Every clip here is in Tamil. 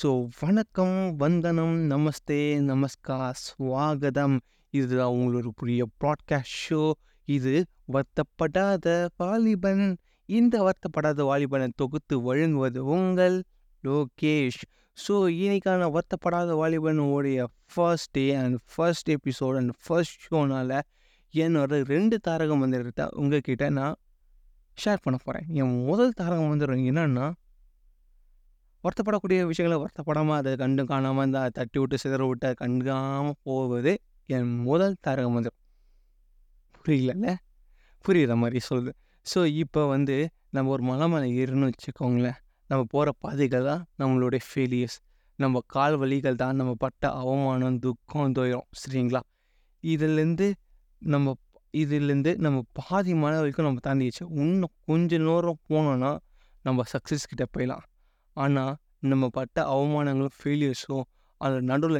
ஸோ வணக்கம், வந்தனம், நமஸ்தே, நமஸ்கார், ஸ்வாகதம். இதுதான் உங்களோட புதிய ப்ராட்காஸ்ட் ஷோ. இது வருத்தப்படாத வாலிபன். இந்த வருத்தப்படாத வாலிபனை தொகுத்து வழங்குவது உங்கள் லோகேஷ். ஸோ இன்னைக்கான வருத்தப்படாத வாலிபனுடைய first day and first episode and first ஷோனால என்னோட 2 தாரக மந்திரத்த உங்ககிட்ட நான் ஷேர் பண்ண போறேன். என் முதல் தாரகம் வந்துடும் என்னன்னா, வருத்தப்படக்கூடிய விஷயங்கள வருத்தப்படாமல் அதை கண்டும் காணாமல் இந்த தட்டி விட்டு, சிதற விட்டு அதை கண்டுக்காம போவது என் முதல் தாரக மந்திரம். புரியலல்ல? புரியுற மாதிரி சொல்லுது. ஸோ இப்போ வந்து நம்ம ஒரு மலை மேலே ஏறுறோம்னு வச்சுக்கோங்களேன். நம்ம போற பாதைகள் தான் நம்மளுடைய ஃபெயிலியர்ஸ். நம்ம கால் வலிகள் தான் நம்ம பட்ட அவமானம், துக்கம், துயரம். சரிங்களா? இதுலேருந்து நம்ம இதுலேருந்து நம்ம பாதி மலை வரைக்கும் நம்ம தாண்டிச்சு இன்னும் கொஞ்ச நேரம் போனோம்னா நம்ம சக்ஸஸ் கிட்டே போயிடலாம். ஆனா நம்ம பட்ட அவமானங்களும், ஃபெயிலியர்ஸும் அது நடுவுல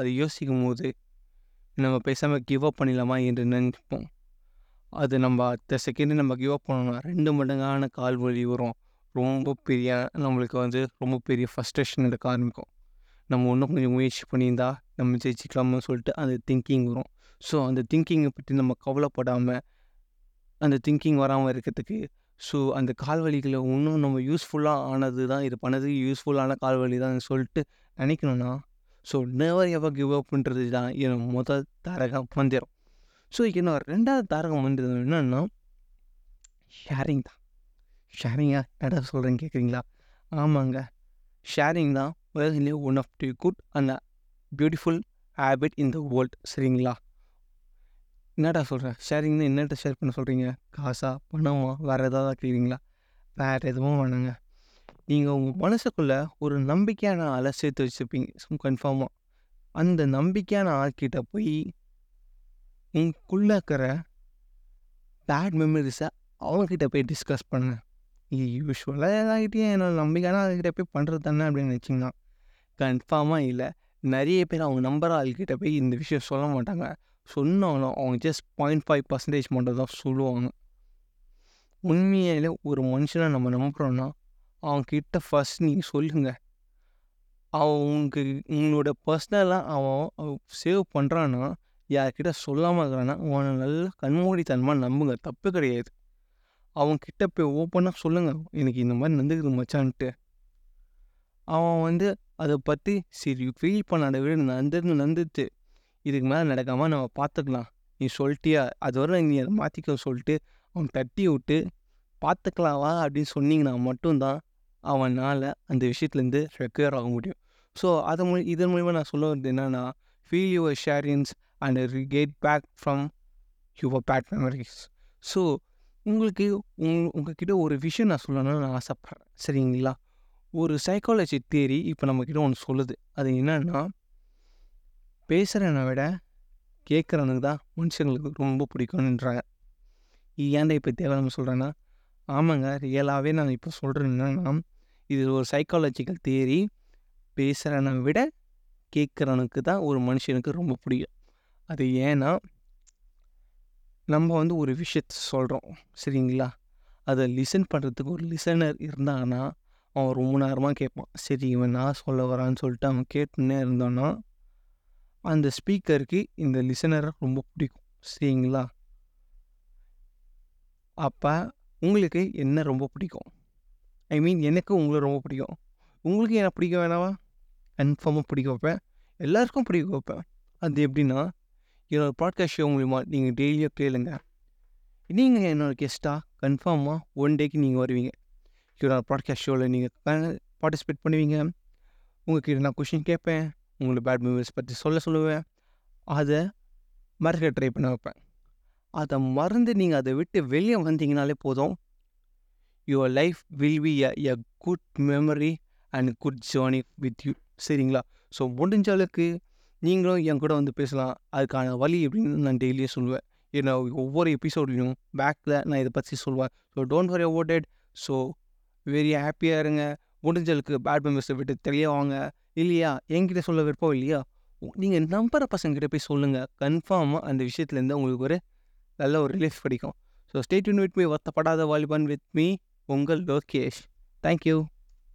அதை யோசிக்கும் போது நம்ம பேசாம கிவ் அப் பண்ணிடலாமா என்று நினைப்போம். அது நம்ம அடுத்த செகண்டு நம்ம கிவ் அப் பண்ணோம்னா ரெண்டு மடங்கான கால் வலி வரும். ரொம்ப பெரிய நம்மளுக்கு வந்து ரொம்ப பெரிய ஃபஸ்ட்ரேஷன் எடுக்க ஆரம்பிக்கும். நம்ம இன்னும் கொஞ்சம் முயற்சி பண்ணியிருந்தா நம்ம ஜெயிச்சுக்கலாமான்னு சொல்லிட்டு அந்த திங்கிங் வரும். ஸோ அந்த திங்கிங்கை பற்றி நம்ம கவலைப்படாமல் அந்த திங்கிங் வராமல் இருக்கிறதுக்கு, ஸோ அந்த கால் வலிகள இன்னும் நம்ம யூஸ்ஃபுல்லா ஆனது தான் இது பண்ணதுக்கு யூஸ்ஃபுல்லான கால் வலி தான் சொல்லிட்டு நினைக்கணும்னா, ஸோ நெவர் எவர் கிவ் அப்ன்றது தான் என் முதல் தாரக மந்திரம். ஸோ என்னோட ரெண்டாவது தாரக மந்திரம் என்னன்னா, ஷேரிங் தான். ஷேரிங்காக என்ன சொல்றேன்னு கேட்குறீங்களா? ஆமாங்க. ஷேரிங் தான் உலகிலேயே one of the good and beautiful habit in the world. சரிங்களா? என்னடா சொல்கிறேன் ஷேரிங்னு என்னட்ட ஷேர் பண்ண சொல்றீங்க? காசா? பணமா? வேற எதாவது கேட்குறீங்களா? வேற எதுவும் வேணுங்க நீங்க உங்க மனசுக்குள்ள ஒரு நம்பிக்கையான ஆள சேர்த்து வச்சிருப்பீங்க கன்ஃபார்மா. அந்த நம்பிக்கையான ஆள்கிட்ட போய் உங்களுக்குள்ளே இருக்கிற பேட் மெமரிஸை அவங்ககிட்ட போய் டிஸ்கஸ் பண்ணுங்க. யூசுவலா எல்லார்கிட்டயும் என்னோட நம்பிக்கையான அதுக்கிட்ட போய் பண்றது தானே அப்படின்னு நினச்சிங்கன்னா கன்ஃபார்மா இல்ல. நிறைய பேர் அவங்க நம்புகிற ஆள்கிட்ட போய் இந்த விஷயம் சொல்ல மாட்டாங்க. சொன்னாலும் அவங்க ஜஸ்ட் 0.5% மட்டும் தான் சொல்லுவாங்க. உண்மையிலே ஒரு மனுஷன நம்ம நம்புகிறோன்னா அவன்கிட்ட ஃபஸ்ட் நீங்கள் சொல்லுங்க. அவன் உங்களோட பர்சனலாக அவன் சேவ் பண்றான்னா, யார்கிட்ட சொல்லாம இருக்கிறான்னா, அவனை நல்லா கண்மூடித்தனமாக நம்புங்க. தப்பு கிடையாது. அவன்கிட்ட போய் ஓப்பனா சொல்லுங்க. எனக்கு இந்த மாதிரி நடந்துக்குது மச்சான்ட்டு. அவன் வந்து அத பத்தி சரி ஃபீல் பண்ணாத விட நடந்தது நடந்துச்சு. இதுக்கு மேல நடக்காம நம்ம பார்த்துக்கலாம். நீ சொல்லிட்டியா அது வரை நீ அத மாற்றிக்க சொல்லிட்டு அவன் தட்டி விட்டு, பார்த்துக்கலாவா வா அப்படின்னு சொன்னீங்கன்னா மட்டும் தான் அவனால அந்த விஷயத்துலேருந்து ரெக்கவர் ஆக முடியும். ஸோ அது மூலி இதன் மூலிமா நான் சொல்ல வருது என்னன்னா, feel your sharings and get back from your bad memories so உங்களுக்கு உங் உங்ககிட்ட ஒரு விஷயம் நான் சொல்லணும்னு நான் ஆசைப்பட்றேன் சரிங்களா? ஒரு சைக்காலஜி தியரி இப்போ நம்மக்கிட்ட ஒன்று சொல்லுது. அது என்னன்னா, பேசுகிறவனை விட கேட்குறவனுக்கு தான் மனுஷங்களுக்கு ரொம்ப பிடிக்கும்ன்றாங்க. இது ஏன்டா இப்ப நம்ம சொல்றேன்னா, ஆமாங்க ரியலாகவே நான் இப்போ சொல்கிறேன் என்னன்னா, இது ஒரு சைக்காலஜிக்கல் தேரி பேசுகிறவனை விட கேட்குறவனுக்கு தான் ஒரு மனுஷனுக்கு ரொம்ப பிடிக்கும். அது ஏன்னா நம்ம வந்து ஒரு விஷயத்த சொல்கிறோம் சரிங்களா? அதை லிசன் பண்ணுறதுக்கு ஒரு லிசனர் இருந்தாங்கன்னா, அவன் ரொம்ப நேரமா கேட்பான். சரி இவன் நான் சொல்ல வரான்னு சொல்லிட்டு அவன் கேட்டுன்னே இருந்தான்னா, அந்த ஸ்பீக்கருக்கு இந்த லிசனரை ரொம்ப பிடிக்கும். சரிங்களா? அப்ப உங்களுக்கு என்ன ரொம்ப பிடிக்கும்? ஐ மீன் எனக்கு உங்களை ரொம்ப பிடிக்கும். உங்களுக்கு என்ன பிடிக்க வேணாமா? கன்ஃபார்மா பிடிக்க வைப்பேன். எல்லாருக்கும் பிடிக்க வைப்பேன். அது எப்படின்னா, என்னோடய பாட்காஸ்ட் ஷோ மூலியமா நீங்க டெய்லியும் கேளுங்க. நீங்க என்னோட கெஸ்ட்டா கன்ஃபார்மா ஒன் டேக்கு நீங்க வருவீங்க. என்னோடய பாட்காஸ்ட் ஷோவில் நீங்க பார்ட்டிசிபேட் பண்ணுவீங்க. உங்கள்கிட்ட நான் கொஷின் கேட்பேன். உங்களுக்கு பேட் மெமரீஸ் பத்தி சொல்ல சொல்லுவேன். அத மறக்க ட்ரை பண்ண வைப்பேன். அத மறந்து நீங்க அத விட்டு வெளிய வந்தீங்கனாலே போதும். Your life will be a a good memory and good journey with you. சரிங்களா? ஸோ முடிஞ்ச அளவுக்கு நீங்களும் என் கூட வந்து பேசலாம். அதுக்கான வழி எப்படின்னு நான் டெய்லியும் சொல்லுவேன். ஏன்னா ஒவ்வொரு எபிசோட்லையும் பேக்ல நான் இத பத்தி சொல்லுவேன். So don't worry அவோட் it. So very ஹாப்பியாக இருங்க. முடிஞ்ச அளவுக்கு பேட் மெம்பர்ஸை விட்டு தெரிய வாங்க. இல்லையா? என்கிட்ட சொல்ல விருப்பம் இல்லையா? நீங்க நம்புகிற பசங்ககிட்ட போய் சொல்லுங்க. கன்ஃபார்மாக அந்த விஷயத்துலேருந்து உங்களுக்கு ஒரு நல்ல ஒரு ரிலீஃப் கிடைக்கும். ஸோ ஸ்டேட் யூன் வித் மீ வருத்தப்படாத வாலிபான் வித் மீ உங்கள் லோகேஷ். Thank you.